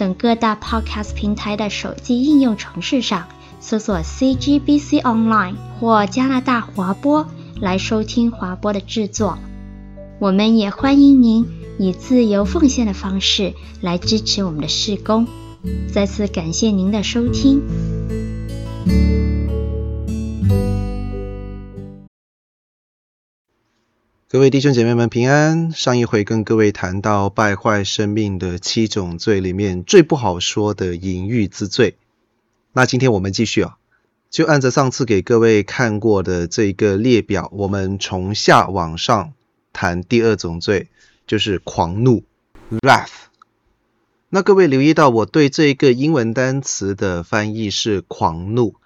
等各大 Podcast 平台的手机应用程式上搜索 CGBC Online 或加拿大华播来收听华播的制作。我们也欢迎您以自由奉献的方式来支持我们的事工。再次感谢您的收听。各位弟兄姐妹们平安。上一回跟各位谈到败坏生命的七种罪里面最不好说的淫欲之罪。那今天我们继续啊，就按着上次给各位看过的这个列表，我们从下往上谈第二种罪，就是狂怒 （wrath）。那各位留意到我对这一个英文单词的翻译是狂怒。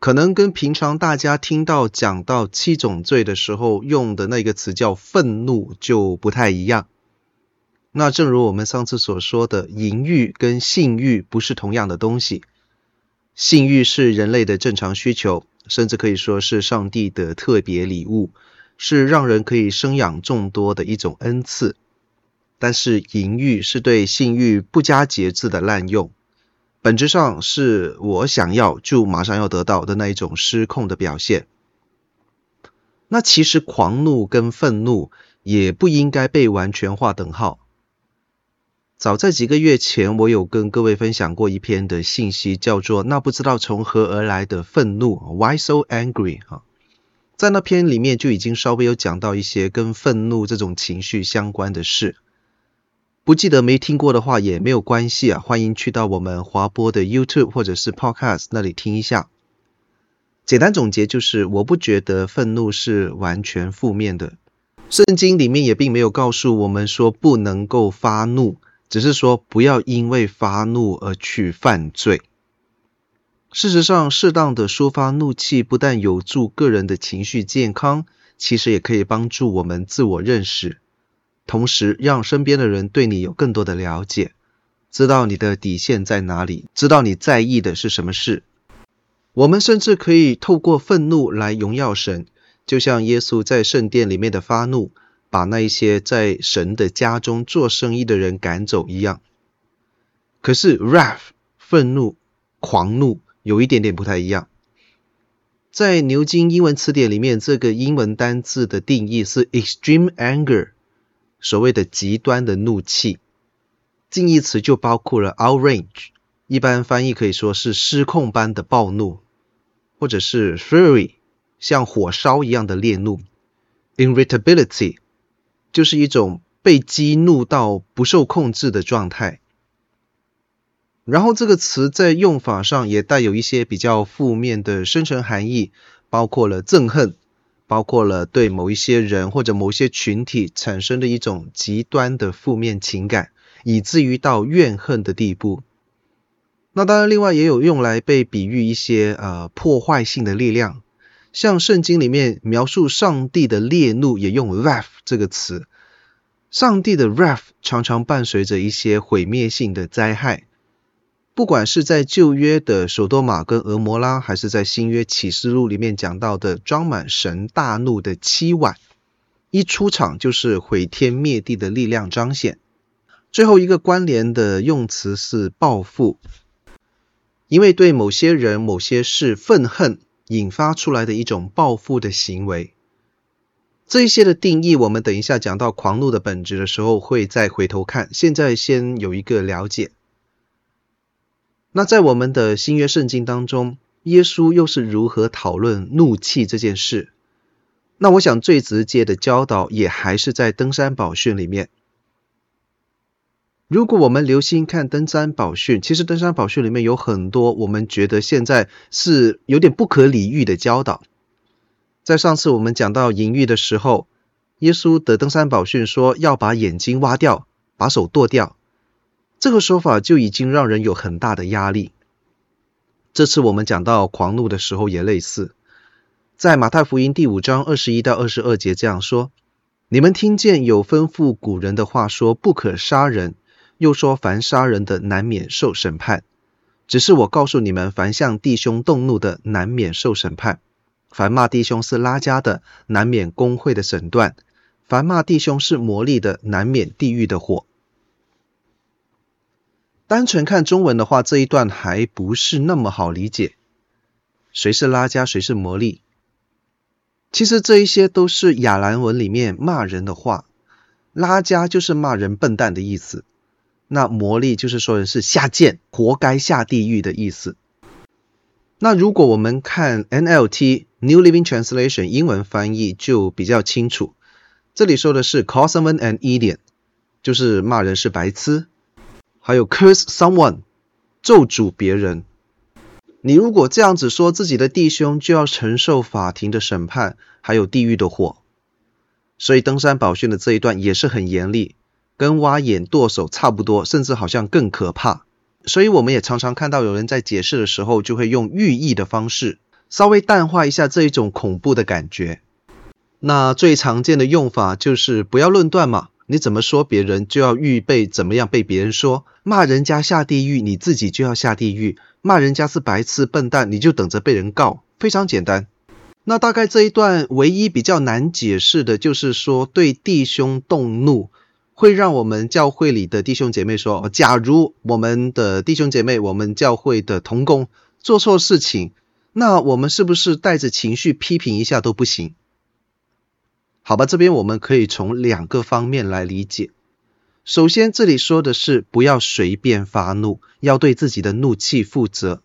可能跟平常大家听到讲到七种罪的时候用的那个词叫愤怒就不太一样。那正如我们上次所说的，淫欲跟性欲不是同样的东西。性欲是人类的正常需求，甚至可以说是上帝的特别礼物，是让人可以生养众多的一种恩赐。但是淫欲是对性欲不加节制的滥用。本质上是我想要就马上要得到的那一种失控的表现。那其实狂怒跟愤怒也不应该被完全划等号。早在几个月前，我有跟各位分享过一篇的信息，叫做“那不知道从何而来的愤怒 ”（Why so angry） 啊，在那篇里面就已经稍微有讲到一些跟愤怒这种情绪相关的事。不记得没听过的话也没有关系啊，欢迎去到我们华播的 YouTube 或者是 Podcast 那里听一下。简单总结就是，我不觉得愤怒是完全负面的。圣经里面也并没有告诉我们说不能够发怒，只是说不要因为发怒而去犯罪。事实上，适当的抒发怒气不但有助个人的情绪健康，其实也可以帮助我们自我认识。同时，让身边的人对你有更多的了解，知道你的底线在哪里，知道你在意的是什么事。我们甚至可以透过愤怒来荣耀神，就像耶稣在圣殿里面的发怒，把那一些在神的家中做生意的人赶走一样。可是，wrath 愤怒、狂怒有一点点不太一样。在牛津英文词典里面，这个英文单字的定义是 extreme anger。所谓的极端的怒气，近义词就包括了 outrage，一般翻译可以说是失控般的暴怒，或者是 fury，像火烧一样的烈怒，irritability，就是一种被激怒到不受控制的状态。然后这个词在用法上也带有一些比较负面的深层含义，包括了憎恨。包括了对某一些人或者某些群体产生的一种极端的负面情感，以至于到怨恨的地步。那当然，另外也有用来被比喻一些呃破坏性的力量，像圣经里面描述上帝的烈怒也用 wrath 这个词。上帝的 wrath 常常伴随着一些毁灭性的灾害。不管是在旧约的首多玛跟俄摩拉，还是在新约启示录里面讲到的装满神大怒的七碗，一出场就是毁天灭地的力量彰显。最后一个关联的用词是报复，因为对某些人、某些事愤恨引发出来的一种报复的行为。这一些的定义，我们等一下讲到狂怒的本质的时候会再回头看。现在先有一个了解。那在我们的新约圣经当中，耶稣又是如何讨论怒气这件事？那我想最直接的教导也还是在登山宝训里面。如果我们留心看登山宝训，其实登山宝训里面有很多我们觉得现在是有点不可理喻的教导。在上次我们讲到淫欲的时候，耶稣的登山宝训说要把眼睛挖掉，把手剁掉。这个说法就已经让人有很大的压力。这次我们讲到狂怒的时候也类似，在马太福音第五章二十一到二十二节这样说：“你们听见有吩咐古人的话说，不可杀人，又说凡杀人的难免受审判。只是我告诉你们，凡向弟兄动怒的，难免受审判；凡骂弟兄是拉加的，难免公会的审断；凡骂弟兄是魔利的，难免地狱的火。”单纯看中文的话，这一段还不是那么好理解。谁是拉加，谁是魔力？其实这一些都是亚兰文里面骂人的话。拉加就是骂人笨蛋的意思，那魔力就是说人是下贱，活该下地狱的意思。那如果我们看 NLT New Living Translation 英文翻译就比较清楚，这里说的是 "cosmon and idiot，就是骂人是白痴。还有 curse someone，咒诅别人。你如果这样子说自己的弟兄，就要承受法庭的审判，还有地狱的火。所以登山宝训的这一段也是很严厉，跟挖眼剁手差不多，甚至好像更可怕。所以我们也常常看到有人在解释的时候，就会用寓意的方式，稍微淡化一下这一种恐怖的感觉。那最常见的用法就是不要论断嘛。你怎么说别人，就要预备怎么样被别人说。骂人家下地狱，你自己就要下地狱。骂人家是白痴笨蛋，你就等着被人告。非常简单。那大概这一段唯一比较难解释的就是说，对弟兄动怒，会让我们教会里的弟兄姐妹说：假如我们的弟兄姐妹，我们教会的同工做错事情，那我们是不是带着情绪批评一下都不行？好吧，这边我们可以从两个方面来理解。首先，这里说的是不要随便发怒，要对自己的怒气负责。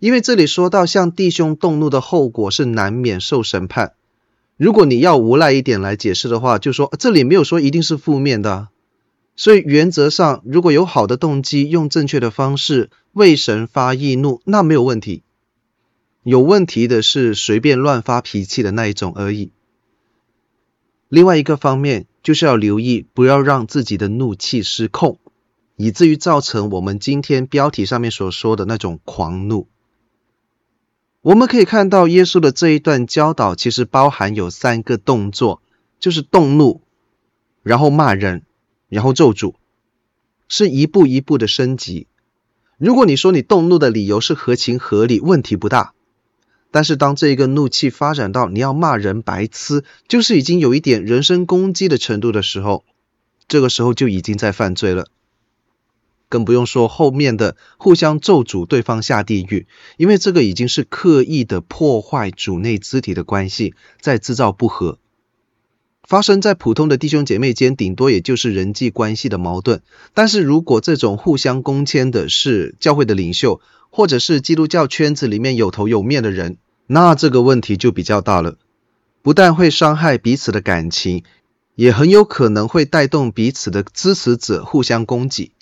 因为这里说到向弟兄动怒的后果是难免受审判。如果你要无赖一点来解释的话，就说这里没有说一定是负面的。所以原则上，如果有好的动机，用正确的方式为神发义怒，那没有问题。有问题的是随便乱发脾气的那一种而已。另外一个方面就是要留意，不要让自己的怒气失控，以至于造成我们今天标题上面所说的那种狂怒。我们可以看到，耶稣的这一段教导其实包含有三个动作，就是动怒，然后骂人，然后咒诅，是一步一步的升级。如果你说你动怒的理由是合情合理，问题不大。但是当这一个怒气发展到你要骂人白痴，就是已经有一点人身攻击的程度的时候，这个时候就已经在犯罪了。更不用说后面的互相咒诅对方下地狱，因为这个已经是刻意的破坏主内肢体的关系，在制造不和。发生在普通的弟兄姐妹间，顶多也就是人际关系的矛盾。但是如果这种互相攻讦的是教会的领袖，或者是基督教圈子里面有头有面的人，那这个问题就比较大了，不但会伤害彼此的感情，也很有可能会带动彼此的支持者互相攻击，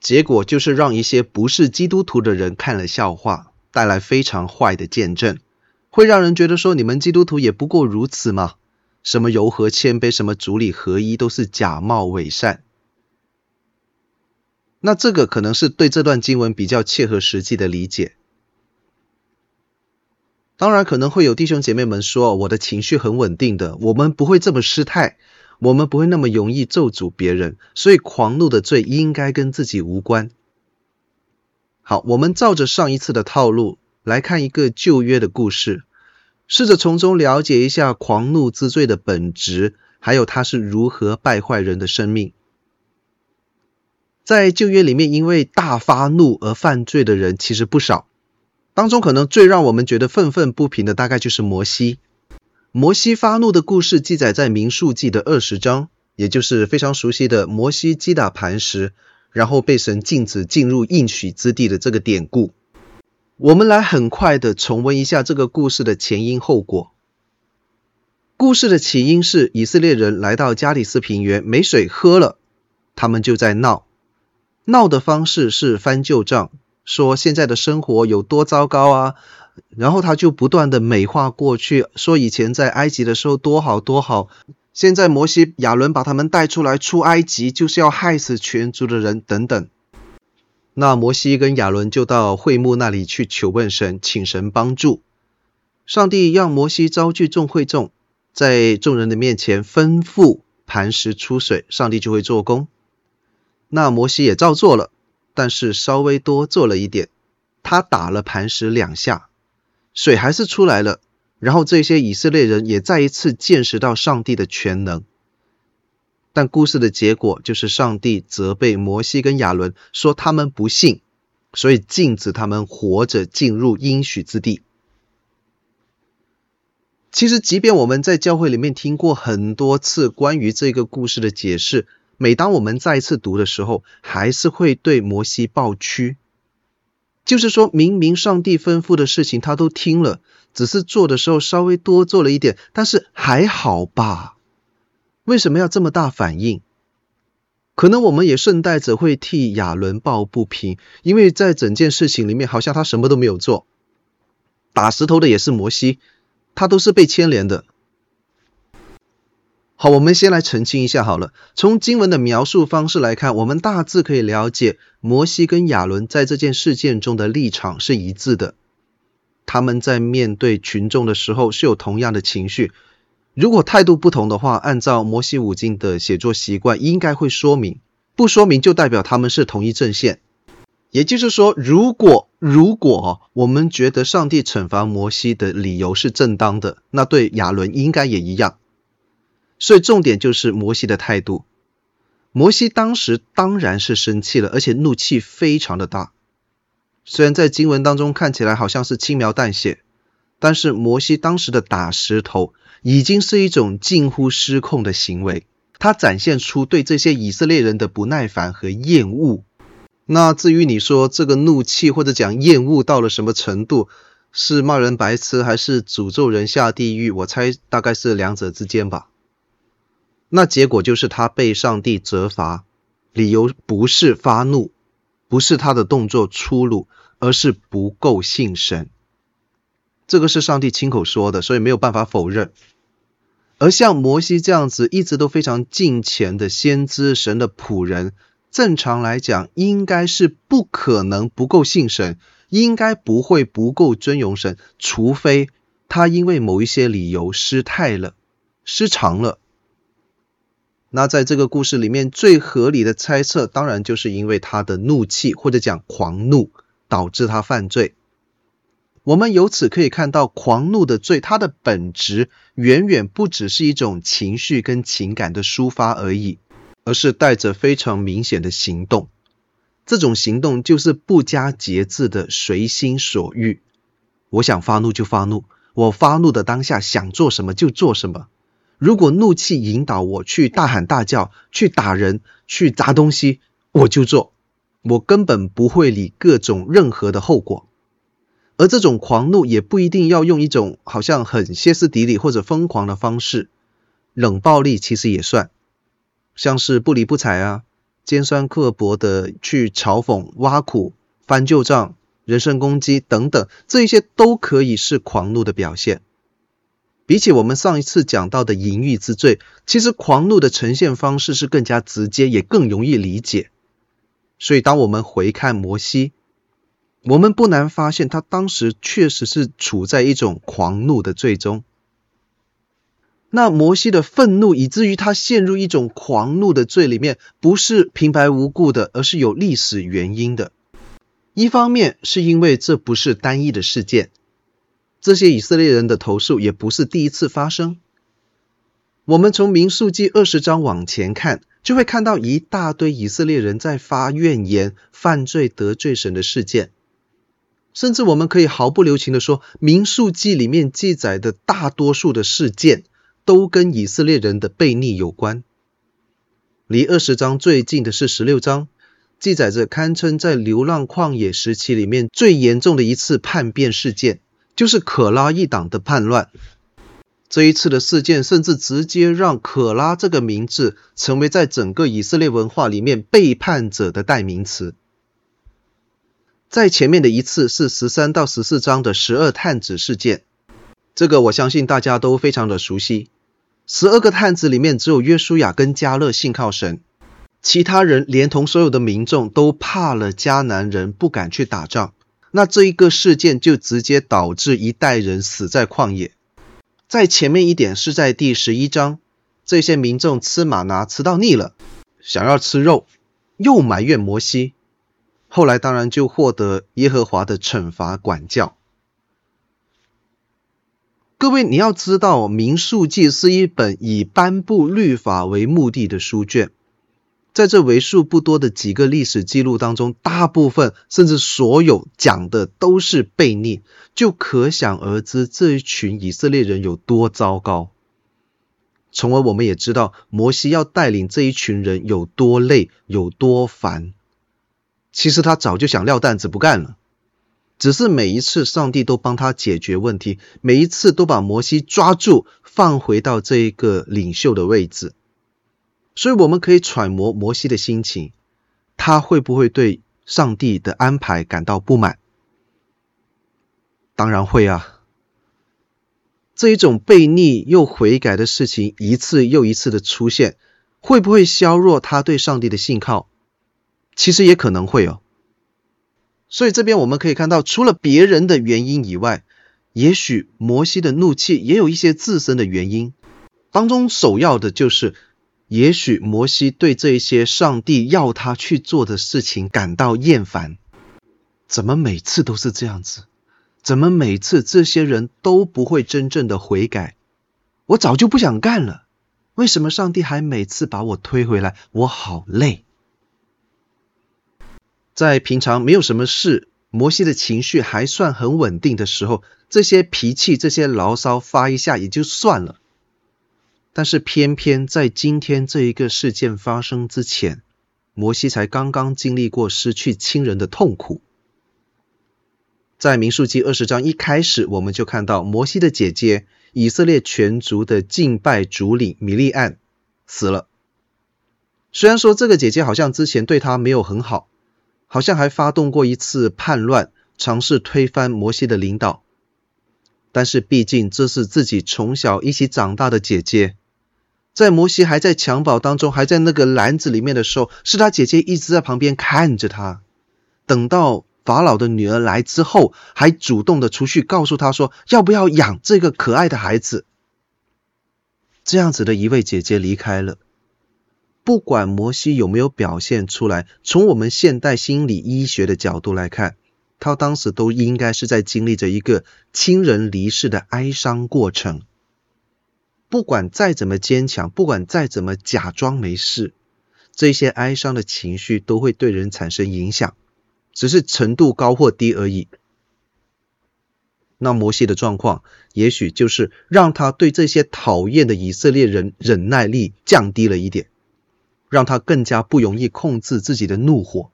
结果就是让一些不是基督徒的人看了笑话，带来非常坏的见证，会让人觉得说，你们基督徒也不过如此嘛，什么柔和谦卑，什么主理合一，都是假冒伪善。那这个可能是对这段经文比较切合实际的理解。当然，可能会有弟兄姐妹们说，我的情绪很稳定的，我们不会这么失态，我们不会那么容易咒诅别人，所以狂怒的罪应该跟自己无关。好，我们照着上一次的套路来看一个旧约的故事，试着从中了解一下狂怒之罪的本质，还有它是如何败坏人的生命。在旧约里面，因为大发怒而犯罪的人其实不少。当中可能最让我们觉得愤愤不平的，大概就是摩西。摩西发怒的故事记载在民数记的二十章，也就是非常熟悉的摩西击打磐石，然后被神禁止进入应许之地的这个典故。我们来很快的重温一下这个故事的前因后果。故事的起因是以色列人来到加利斯平原没水喝了，他们就在闹，闹的方式是翻旧账。说现在的生活有多糟糕啊，然后他就不断的美化过去，说以前在埃及的时候多好多好，现在摩西亚伦把他们带出来出埃及，就是要害死全族的人等等。那摩西跟亚伦就到会幕那里去求问神，请神帮助。上帝让摩西招聚众会众，在众人的面前吩咐磐石出水，上帝就会做工。那摩西也照做了，但是稍微多做了一点，他打了磐石两下，水还是出来了。然后这些以色列人也再一次见识到上帝的全能。但故事的结果就是上帝责备摩西跟亚伦，说他们不信，所以禁止他们活着进入应许之地。其实，即便我们在教会里面听过很多次关于这个故事的解释，每当我们再次读的时候，还是会对摩西抱屈。就是说明明上帝吩咐的事情他都听了，只是做的时候稍微多做了一点，但是还好吧。为什么要这么大反应？可能我们也顺带着会替亚伦抱不平，因为在整件事情里面，好像他什么都没有做，打石头的也是摩西，他都是被牵连的。好，我们先来澄清一下好了。从经文的描述方式来看，我们大致可以了解，摩西跟亚伦在这件事件中的立场是一致的。他们在面对群众的时候是有同样的情绪。如果态度不同的话，按照摩西五经的写作习惯，应该会说明；不说明，就代表他们是同一阵线。也就是说，如果如果我们觉得上帝惩罚摩西的理由是正当的，那对亚伦应该也一样。所以重点就是摩西的态度。摩西当时当然是生气了，而且怒气非常的大。虽然在经文当中看起来好像是轻描淡写，但是摩西当时的打石头。已经是一种近乎失控的行为，他展现出对这些以色列人的不耐烦和厌恶。那至于你说这个怒气或者讲厌恶到了什么程度，是骂人白痴还是诅咒人下地狱？我猜大概是两者之间吧。那结果就是他被上帝责罚，理由不是发怒，不是他的动作粗鲁，而是不够信神。这个是上帝亲口说的，所以没有办法否认。而像摩西这样子一直都非常敬虔的先知神的仆人，正常来讲应该是不可能不够信神，应该不会不够尊荣神，除非他因为某一些理由失态了、失常了。那在这个故事里面，最合理的猜测，当然就是因为他的怒气或者讲狂怒，导致他犯罪。我们由此可以看到，狂怒的罪，它的本质远远不只是一种情绪跟情感的抒发而已，而是带着非常明显的行动。这种行动就是不加节制的随心所欲。我想发怒就发怒，我发怒的当下想做什么就做什么。如果怒气引导我去大喊大叫、去打人、去砸东西，我就做，我根本不会理各种任何的后果。而这种狂怒也不一定要用一种好像很歇斯底里或者疯狂的方式，冷暴力其实也算，像是不理不睬啊，尖酸刻薄的去嘲讽、挖苦、翻旧账、人身攻击等等，这一些都可以是狂怒的表现。比起我们上一次讲到的淫欲之罪，其实狂怒的呈现方式是更加直接，也更容易理解。所以当我们回看摩西，我们不难发现，他当时确实是处在一种狂怒的罪中。那摩西的愤怒，以至于他陷入一种狂怒的罪里面，不是平白无故的，而是有历史原因的。一方面是因为这不是单一的事件，这些以色列人的投诉也不是第一次发生。我们从民数记二十章往前看，就会看到一大堆以色列人在发怨言、犯罪得罪神的事件。甚至我们可以毫不留情地说，《民数记》里面记载的大多数的事件，都跟以色列人的悖逆有关。离二十章最近的是十六章，记载着堪称在流浪旷野时期里面最严重的一次叛变事件，就是可拉一党的叛乱。这一次的事件，甚至直接让可拉这个名字成为在整个以色列文化里面背叛者的代名词。在前面的一次是十三到十四章的十二探子事件，这个我相信大家都非常的熟悉。十二个探子里面只有约书亚跟迦勒信靠神，其他人连同所有的民众都怕了迦南人，不敢去打仗。那这一个事件就直接导致一代人死在旷野。在前面一点是在第十一章，这些民众吃马拿吃到腻了，想要吃肉，又埋怨摩西。后来当然就获得耶和华的惩罚管教。各位，你要知道，《民数记》是一本以颁布律法为目的的书卷。在这为数不多的几个历史记录当中，大部分甚至所有讲的都是悖逆，就可想而知这一群以色列人有多糟糕。从而我们也知道，摩西要带领这一群人有多累，有多烦。其实他早就想撂担子不干了，只是每一次上帝都帮他解决问题，每一次都把摩西抓住，放回到这一个领袖的位置。所以我们可以揣摩摩西的心情，他会不会对上帝的安排感到不满？当然会啊！这一种悖逆又悔改的事情一次又一次的出现，会不会削弱他对上帝的信靠？其实也可能会哦。所以这边我们可以看到，除了别人的原因以外，也许摩西的怒气也有一些自身的原因，当中首要的就是。也许摩西对这些上帝要他去做的事情感到厌烦，怎么每次都是这样子？怎么每次这些人都不会真正的悔改？我早就不想干了，为什么上帝还每次把我推回来？我好累。在平常没有什么事，摩西的情绪还算很稳定的时候，这些脾气、这些牢骚发一下也就算了。但是偏偏在今天这一个事件发生之前，摩西才刚刚经历过失去亲人的痛苦。在民数记二十章一开始，我们就看到摩西的姐姐以色列全族的敬拜主领米利暗死了。虽然说这个姐姐好像之前对他没有很好，好像还发动过一次叛乱，尝试推翻摩西的领导，但是毕竟这是自己从小一起长大的姐姐。在摩西还在襁褓当中，还在那个篮子里面的时候，是他姐姐一直在旁边看着他。等到法老的女儿来之后，还主动的出去告诉他说，要不要养这个可爱的孩子。这样子的一位姐姐离开了，不管摩西有没有表现出来，从我们现代心理医学的角度来看，他当时都应该是在经历着一个亲人离世的哀伤过程。不管再怎么坚强，不管再怎么假装没事，这些哀伤的情绪都会对人产生影响，只是程度高或低而已。那摩西的状况，也许就是让他对这些讨厌的以色列人忍耐力降低了一点，让他更加不容易控制自己的怒火。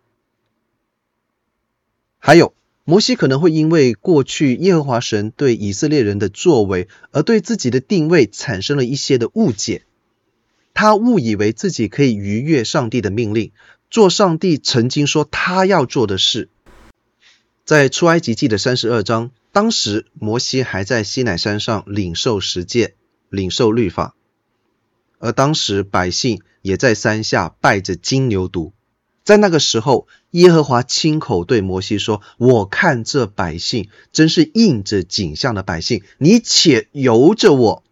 还有。摩西可能会因为过去耶和华神对以色列人的作为，而对自己的定位产生了一些的误解。他误以为自己可以逾越上帝的命令，做上帝曾经说他要做的事。在出埃及记的三十二章，当时摩西还在西乃山上领受十诫、领受律法，而当时百姓也在山下拜着金牛犊。在那个时候，耶和华亲口对摩西说：“我看这百姓真是应着景象的百姓，你且由着我，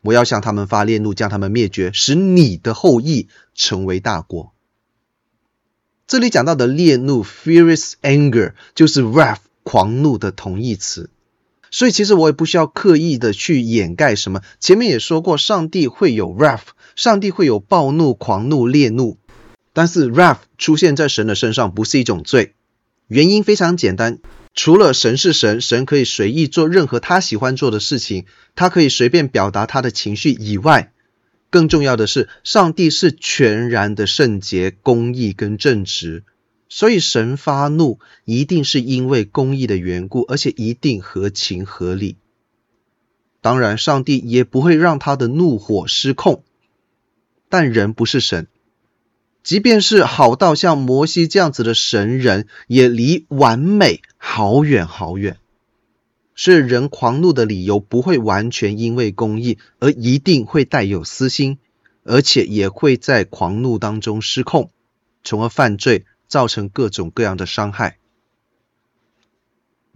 我要向他们发烈怒，将他们灭绝，使你的后裔成为大国。”这里讲到的烈怒 （furious anger） 就是 wrath 狂怒的同义词，所以其实我也不需要刻意的去掩盖什么。前面也说过，上帝会有 wrath，上帝会有暴怒、狂怒、烈怒。但是 wrath 出现在神的身上不是一种罪，原因非常简单，除了神是神，神可以随意做任何他喜欢做的事情，他可以随便表达他的情绪以外，更重要的是，上帝是全然的圣洁、公义跟正直，所以神发怒一定是因为公义的缘故，而且一定合情合理。当然，上帝也不会让他的怒火失控，但人不是神。即便是好到像摩西这样子的神人，也离完美好远好远。是人狂怒的理由不会完全因为公义，而一定会带有私心，而且也会在狂怒当中失控。从而犯罪，造成各种各样的伤害。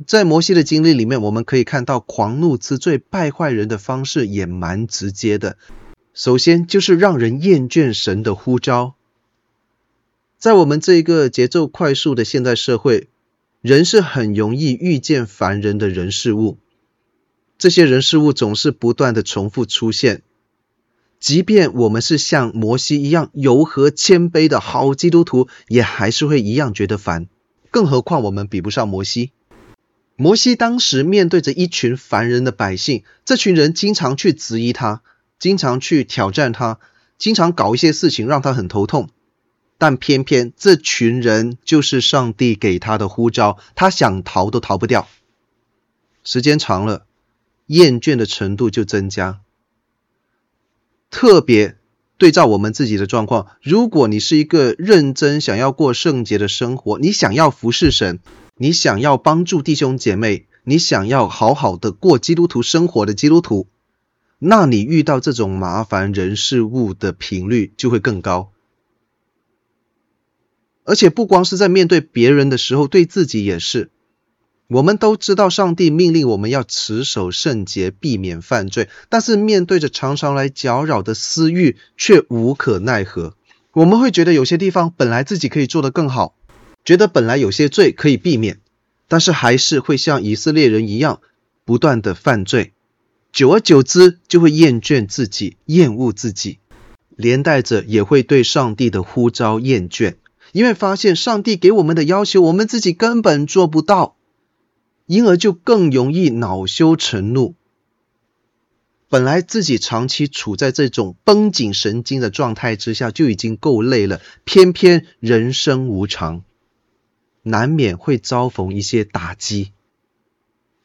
在摩西的经历里面，我们可以看到狂怒之罪败坏人的方式也蛮直接的。首先就是让人厌倦神的呼召。在我们这一个节奏快速的现代社会，人是很容易遇见烦人的人事物。这些人事物总是不断的重复出现，即便我们是像摩西一样柔和谦卑的好基督徒，也还是会一样觉得烦。更何况我们比不上摩西。摩西当时面对着一群烦人的百姓，这群人经常去质疑他，经常去挑战他，经常搞一些事情让他很头痛。但偏偏这群人就是上帝给他的呼召，他想逃都逃不掉。时间长了。厌倦的程度就增加，特别对照我们自己的状况，如果你是一个认真想要过圣洁的生活，你想要服侍神，你想要帮助弟兄姐妹，你想要好好的过基督徒生活的基督徒，那你遇到这种麻烦人事物的频率就会更高，而且不光是在面对别人的时候，对自己也是。我们都知道，上帝命令我们要持守圣洁，避免犯罪。但是面对着常常来搅扰的私欲，却无可奈何。我们会觉得有些地方本来自己可以做得更好，觉得本来有些罪可以避免，但是还是会像以色列人一样，不断的犯罪。久而久之，就会厌倦自己，厌恶自己，连带着也会对上帝的呼召厌倦，因为发现上帝给我们的要求，我们自己根本做不到。因而就更容易恼羞成怒。本来自己长期处在这种绷紧神经的状态之下就已经够累了，偏偏人生无常，难免会遭逢一些打击。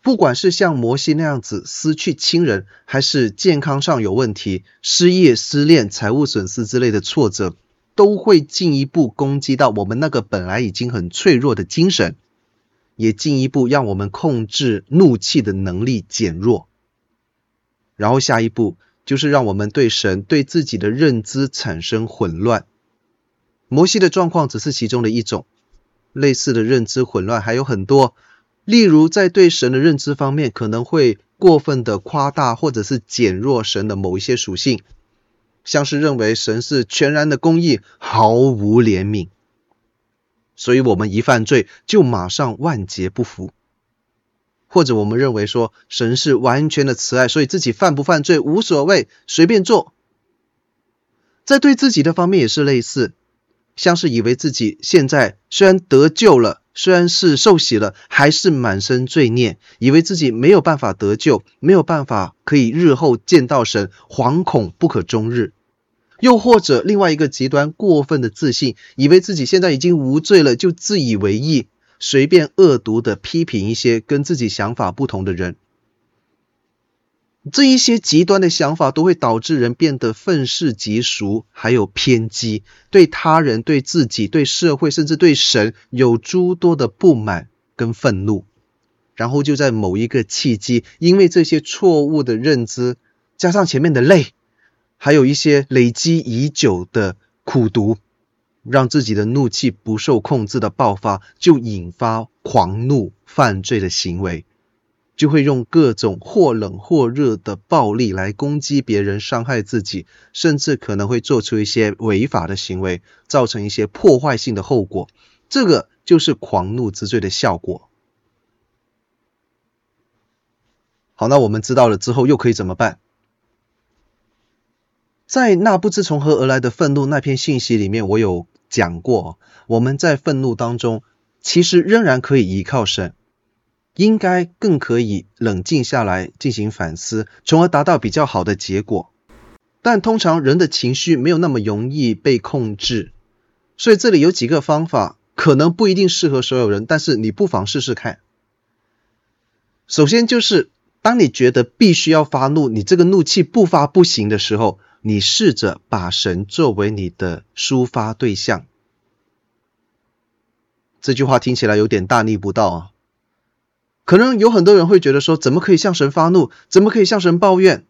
不管是像摩西那样子失去亲人，还是健康上有问题、失业、失恋、财务损失之类的挫折，都会进一步攻击到我们那个本来已经很脆弱的精神。也进一步让我们控制怒气的能力减弱，然后下一步就是让我们对神、对自己的认知产生混乱。摩西的状况只是其中的一种，类似的认知混乱还有很多。例如，在对神的认知方面，可能会过分的夸大或者是减弱神的某一些属性，像是认为神是全然的公义，毫无怜悯。所以，我们一犯罪就马上万劫不复，或者我们认为说神是完全的慈爱，所以自己犯不犯罪无所谓，随便做。在对自己的方面也是类似，像是以为自己现在虽然得救了，虽然是受洗了，还是满身罪孽，以为自己没有办法得救，没有办法可以日后见到神，惶恐不可终日。又或者另外一个极端，过分的自信，以为自己现在已经无罪了，就自以为意，随便恶毒的批评一些跟自己想法不同的人。这一些极端的想法都会导致人变得愤世嫉俗，还有偏激，对他人、对自己、对社会，甚至对神有诸多的不满跟愤怒。然后就在某一个契机，因为这些错误的认知，加上前面的累。还有一些累积已久的苦毒，让自己的怒气不受控制的爆发，就引发狂怒犯罪的行为，就会用各种或冷或热的暴力来攻击别人，伤害自己，甚至可能会做出一些违法的行为，造成一些破坏性的后果。这个就是狂怒之罪的效果。好，那我们知道了之后，又可以怎么办？在那不知从何而来的愤怒那篇信息里面，我有讲过，我们在愤怒当中，其实仍然可以依靠神，应该更可以冷静下来进行反思，从而达到比较好的结果。但通常人的情绪没有那么容易被控制，所以这里有几个方法，可能不一定适合所有人，但是你不妨试试看。首先就是，当你觉得必须要发怒，你这个怒气不发不行的时候。你试着把神作为你的抒发对象。这句话听起来有点大逆不道啊。可能有很多人会觉得说，怎么可以向神发怒？怎么可以向神抱怨？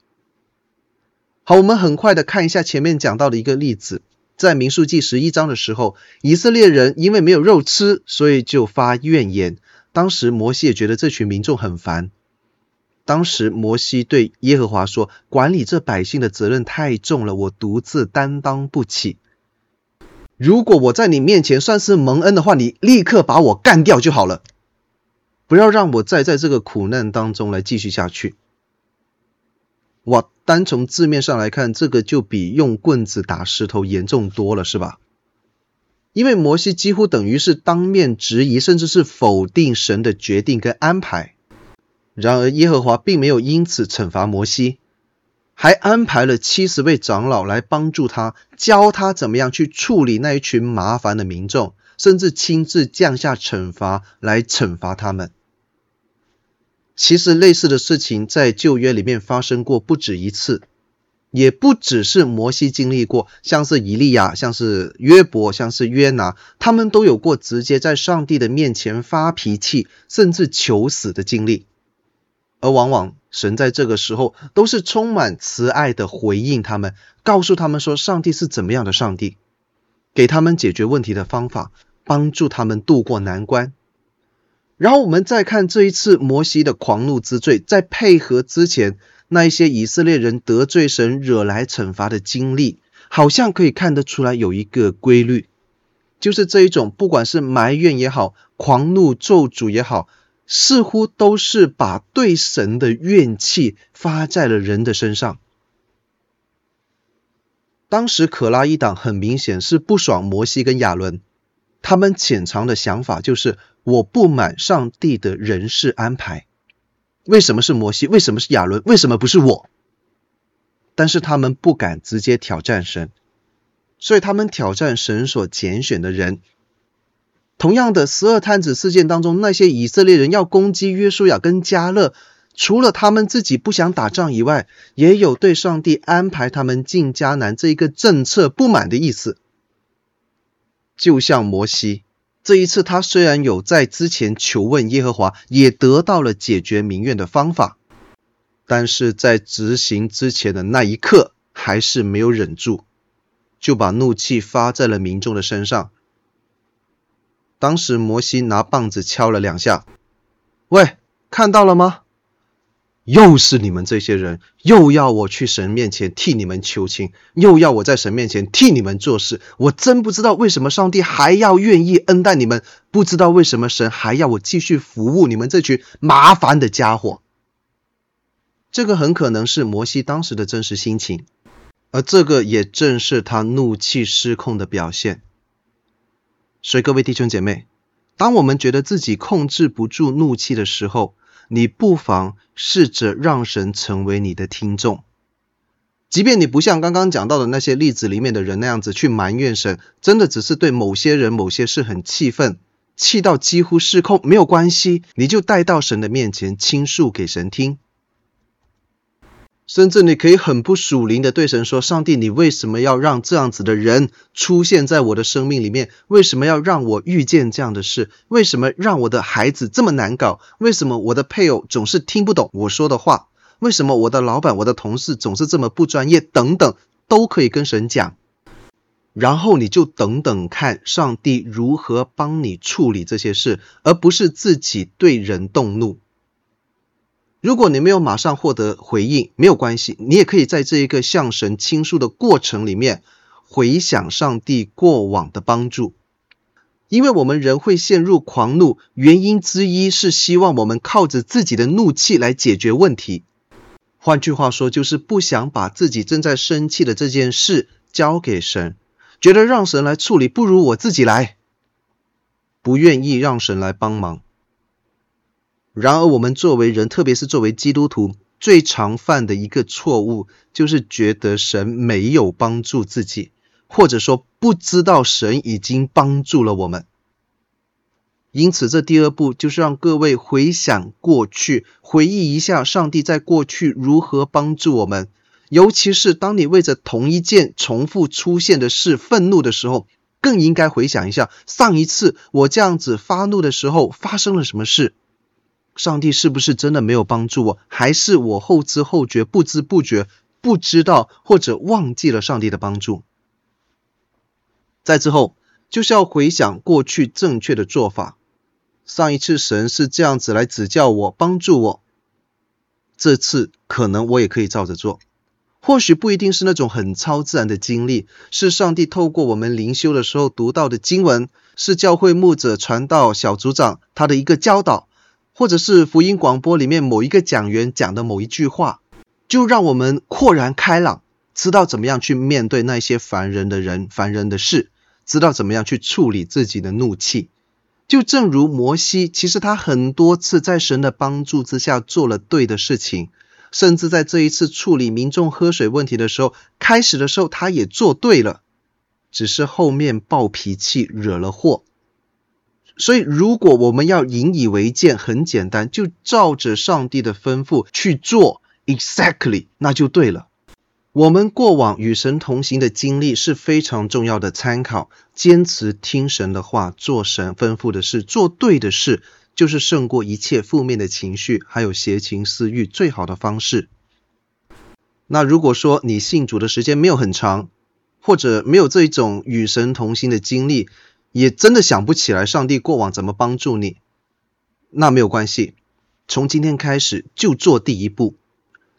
好，我们很快的看一下前面讲到的一个例子。在民数记十一章的时候，以色列人因为没有肉吃，所以就发怨言。当时摩西也觉得这群民众很烦。当时摩西对耶和华说：“管理这百姓的责任太重了，我独自担当不起。如果我在你面前算是蒙恩的话，你立刻把我干掉就好了，不要让我再在这个苦难当中来继续下去。”哇，单从字面上来看，这个就比用棍子打石头严重多了，是吧？因为摩西几乎等于是当面质疑，甚至是否定神的决定跟安排。然而耶和华并没有因此惩罚摩西，还安排了七十位长老来帮助他，教他怎么样去处理那一群麻烦的民众，甚至亲自降下惩罚来惩罚他们。其实类似的事情在旧约里面发生过不止一次。也不只是摩西经历过，像是以利亚，像是约伯，像是约拿，他们都有过直接在上帝的面前发脾气，甚至求死的经历。而往往神在这个时候都是充满慈爱的回应他们，告诉他们说上帝是怎么样的上帝，给他们解决问题的方法，帮助他们渡过难关。然后我们再看这一次摩西的狂怒之罪，在配合之前。那一些以色列人得罪神惹来惩罚的经历，好像可以看得出来有一个规律，就是这一种不管是埋怨也好，狂怒咒诅也好，似乎都是把对神的怨气发在了人的身上。当时可拉一党很明显是不爽摩西跟亚伦，他们潜藏的想法就是我不满上帝的人事安排。为什么是摩西？为什么是亚伦？为什么不是我？但是他们不敢直接挑战神，所以他们挑战神所拣选的人。同样的，十二探子事件当中，那些以色列人要攻击约书亚跟迦勒，除了他们自己不想打仗以外，也有对上帝安排他们进迦南这一个政策不满的意思。就像摩西。这一次，他虽然有在之前求问耶和华，也得到了解决民怨的方法，但是在执行之前的那一刻，还是没有忍住，就把怒气发在了民众的身上。当时摩西拿棒子敲了两下，喂，看到了吗？又是你们这些人，又要我去神面前替你们求情，又要我在神面前替你们做事。我真不知道为什么上帝还要愿意恩待你们，不知道为什么神还要我继续服务你们这群麻烦的家伙。这个很可能是摩西当时的真实心情，而这个也正是他怒气失控的表现。所以各位弟兄姐妹，当我们觉得自己控制不住怒气的时候，你不妨试着让神成为你的听众，即便你不像刚刚讲到的那些例子里面的人那样子去埋怨神，真的只是对某些人、某些事很气愤，气到几乎失控，没有关系，你就带到神的面前倾诉给神听。甚至你可以很不属灵的对神说：“上帝，你为什么要让这样子的人出现在我的生命里面？为什么要让我遇见这样的事？为什么让我的孩子这么难搞？为什么我的配偶总是听不懂我说的话？为什么我的老板、我的同事总是这么不专业？等等，都可以跟神讲。然后你就等等看上帝如何帮你处理这些事，而不是自己对人动怒。”如果你没有马上获得回应，没有关系，你也可以在这一个向神倾诉的过程里面回想上帝过往的帮助。因为我们人会陷入狂怒，原因之一是希望我们靠着自己的怒气来解决问题。换句话说，就是不想把自己正在生气的这件事交给神，觉得让神来处理不如我自己来，不愿意让神来帮忙。然而，我们作为人，特别是作为基督徒，最常犯的一个错误，就是觉得神没有帮助自己，或者说不知道神已经帮助了我们。因此，这第二步就是让各位回想过去，回忆一下上帝在过去如何帮助我们。尤其是当你为着同一件重复出现的事愤怒的时候，更应该回想一下上一次我这样子发怒的时候发生了什么事。上帝是不是真的没有帮助我？还是我后知后觉、不知不觉、不知道或者忘记了上帝的帮助？在之后，就是要回想过去正确的做法。上一次神是这样子来指教我、帮助我，这次可能我也可以照着做。或许不一定是那种很超自然的经历，是上帝透过我们灵修的时候读到的经文，是教会牧者传道小组长他的一个教导，或者是福音广播里面某一个讲员讲的某一句话，就让我们豁然开朗，知道怎么样去面对那些烦人的人、烦人的事，知道怎么样去处理自己的怒气。就正如摩西，其实他很多次在神的帮助之下做了对的事情。甚至在这一次处理民众喝水问题的时候，开始的时候他也做对了，只是后面暴脾气惹了祸。所以，如果我们要引以为鉴，很简单，就照着上帝的吩咐去做，exactly，那就对了。我们过往与神同行的经历是非常重要的参考，坚持听神的话，做神吩咐的事，做对的事。就是胜过一切负面的情绪，还有邪情私欲最好的方式。那如果说你信主的时间没有很长，或者没有这种与神同行的经历，也真的想不起来上帝过往怎么帮助你，那没有关系，从今天开始就做第一步，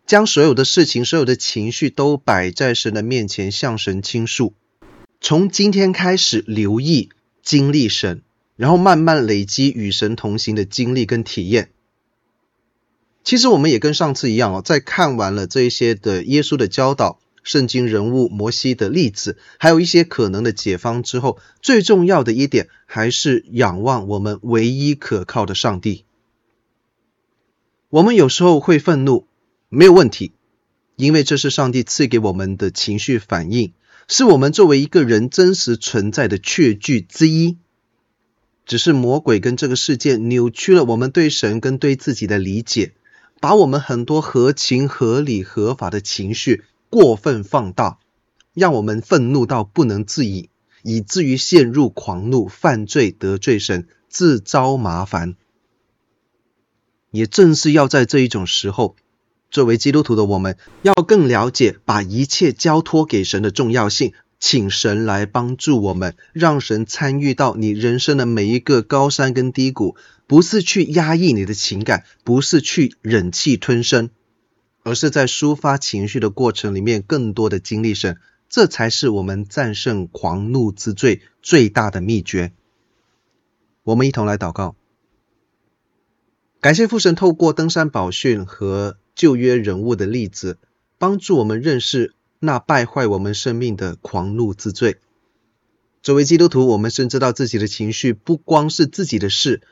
将所有的事情、所有的情绪都摆在神的面前，向神倾诉。从今天开始留意经历神。然后慢慢累积与神同行的经历跟体验。其实我们也跟上次一样哦，在看完了这一些的耶稣的教导、圣经人物摩西的例子，还有一些可能的解方之后，最重要的一点还是仰望我们唯一可靠的上帝。我们有时候会愤怒，没有问题，因为这是上帝赐给我们的情绪反应，是我们作为一个人真实存在的确据之一。只是魔鬼跟这个世界扭曲了我们对神跟对自己的理解，把我们很多合情合理合法的情绪过分放大，让我们愤怒到不能自已，以至于陷入狂怒、犯罪、得罪神、自招麻烦。也正是要在这一种时候，作为基督徒的我们，要更了解把一切交托给神的重要性。请神来帮助我们，让神参与到你人生的每一个高山跟低谷，不是去压抑你的情感，不是去忍气吞声，而是在抒发情绪的过程里面，更多的经历神，这才是我们战胜狂怒之罪最大的秘诀。我们一同来祷告，感谢父神透过登山宝训和旧约人物的例子，帮助我们认识。那败坏我们生命的狂怒之罪。作为基督徒，我们深知道自己的情绪不光是自己的事，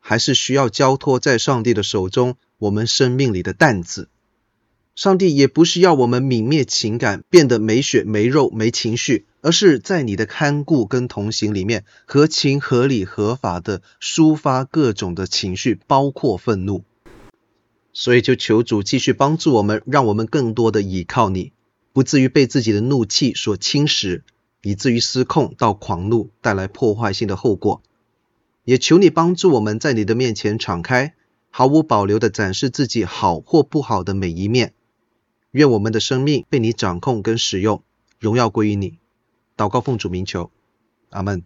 还是需要交托在上帝的手中，我们生命里的担子。上帝也不是要我们泯灭情感，变得没血没肉没情绪，而是在你的看顾跟同行里面，合情合理合法的抒发各种的情绪，包括愤怒。所以就求主继续帮助我们，让我们更多的倚靠你。不至于被自己的怒气所侵蚀，以至于失控到狂怒，带来破坏性的后果。也求你帮助我们在你的面前敞开，毫无保留地展示自己好或不好的每一面。愿我们的生命被你掌控跟使用，荣耀归于你。祷告奉主名求，阿门。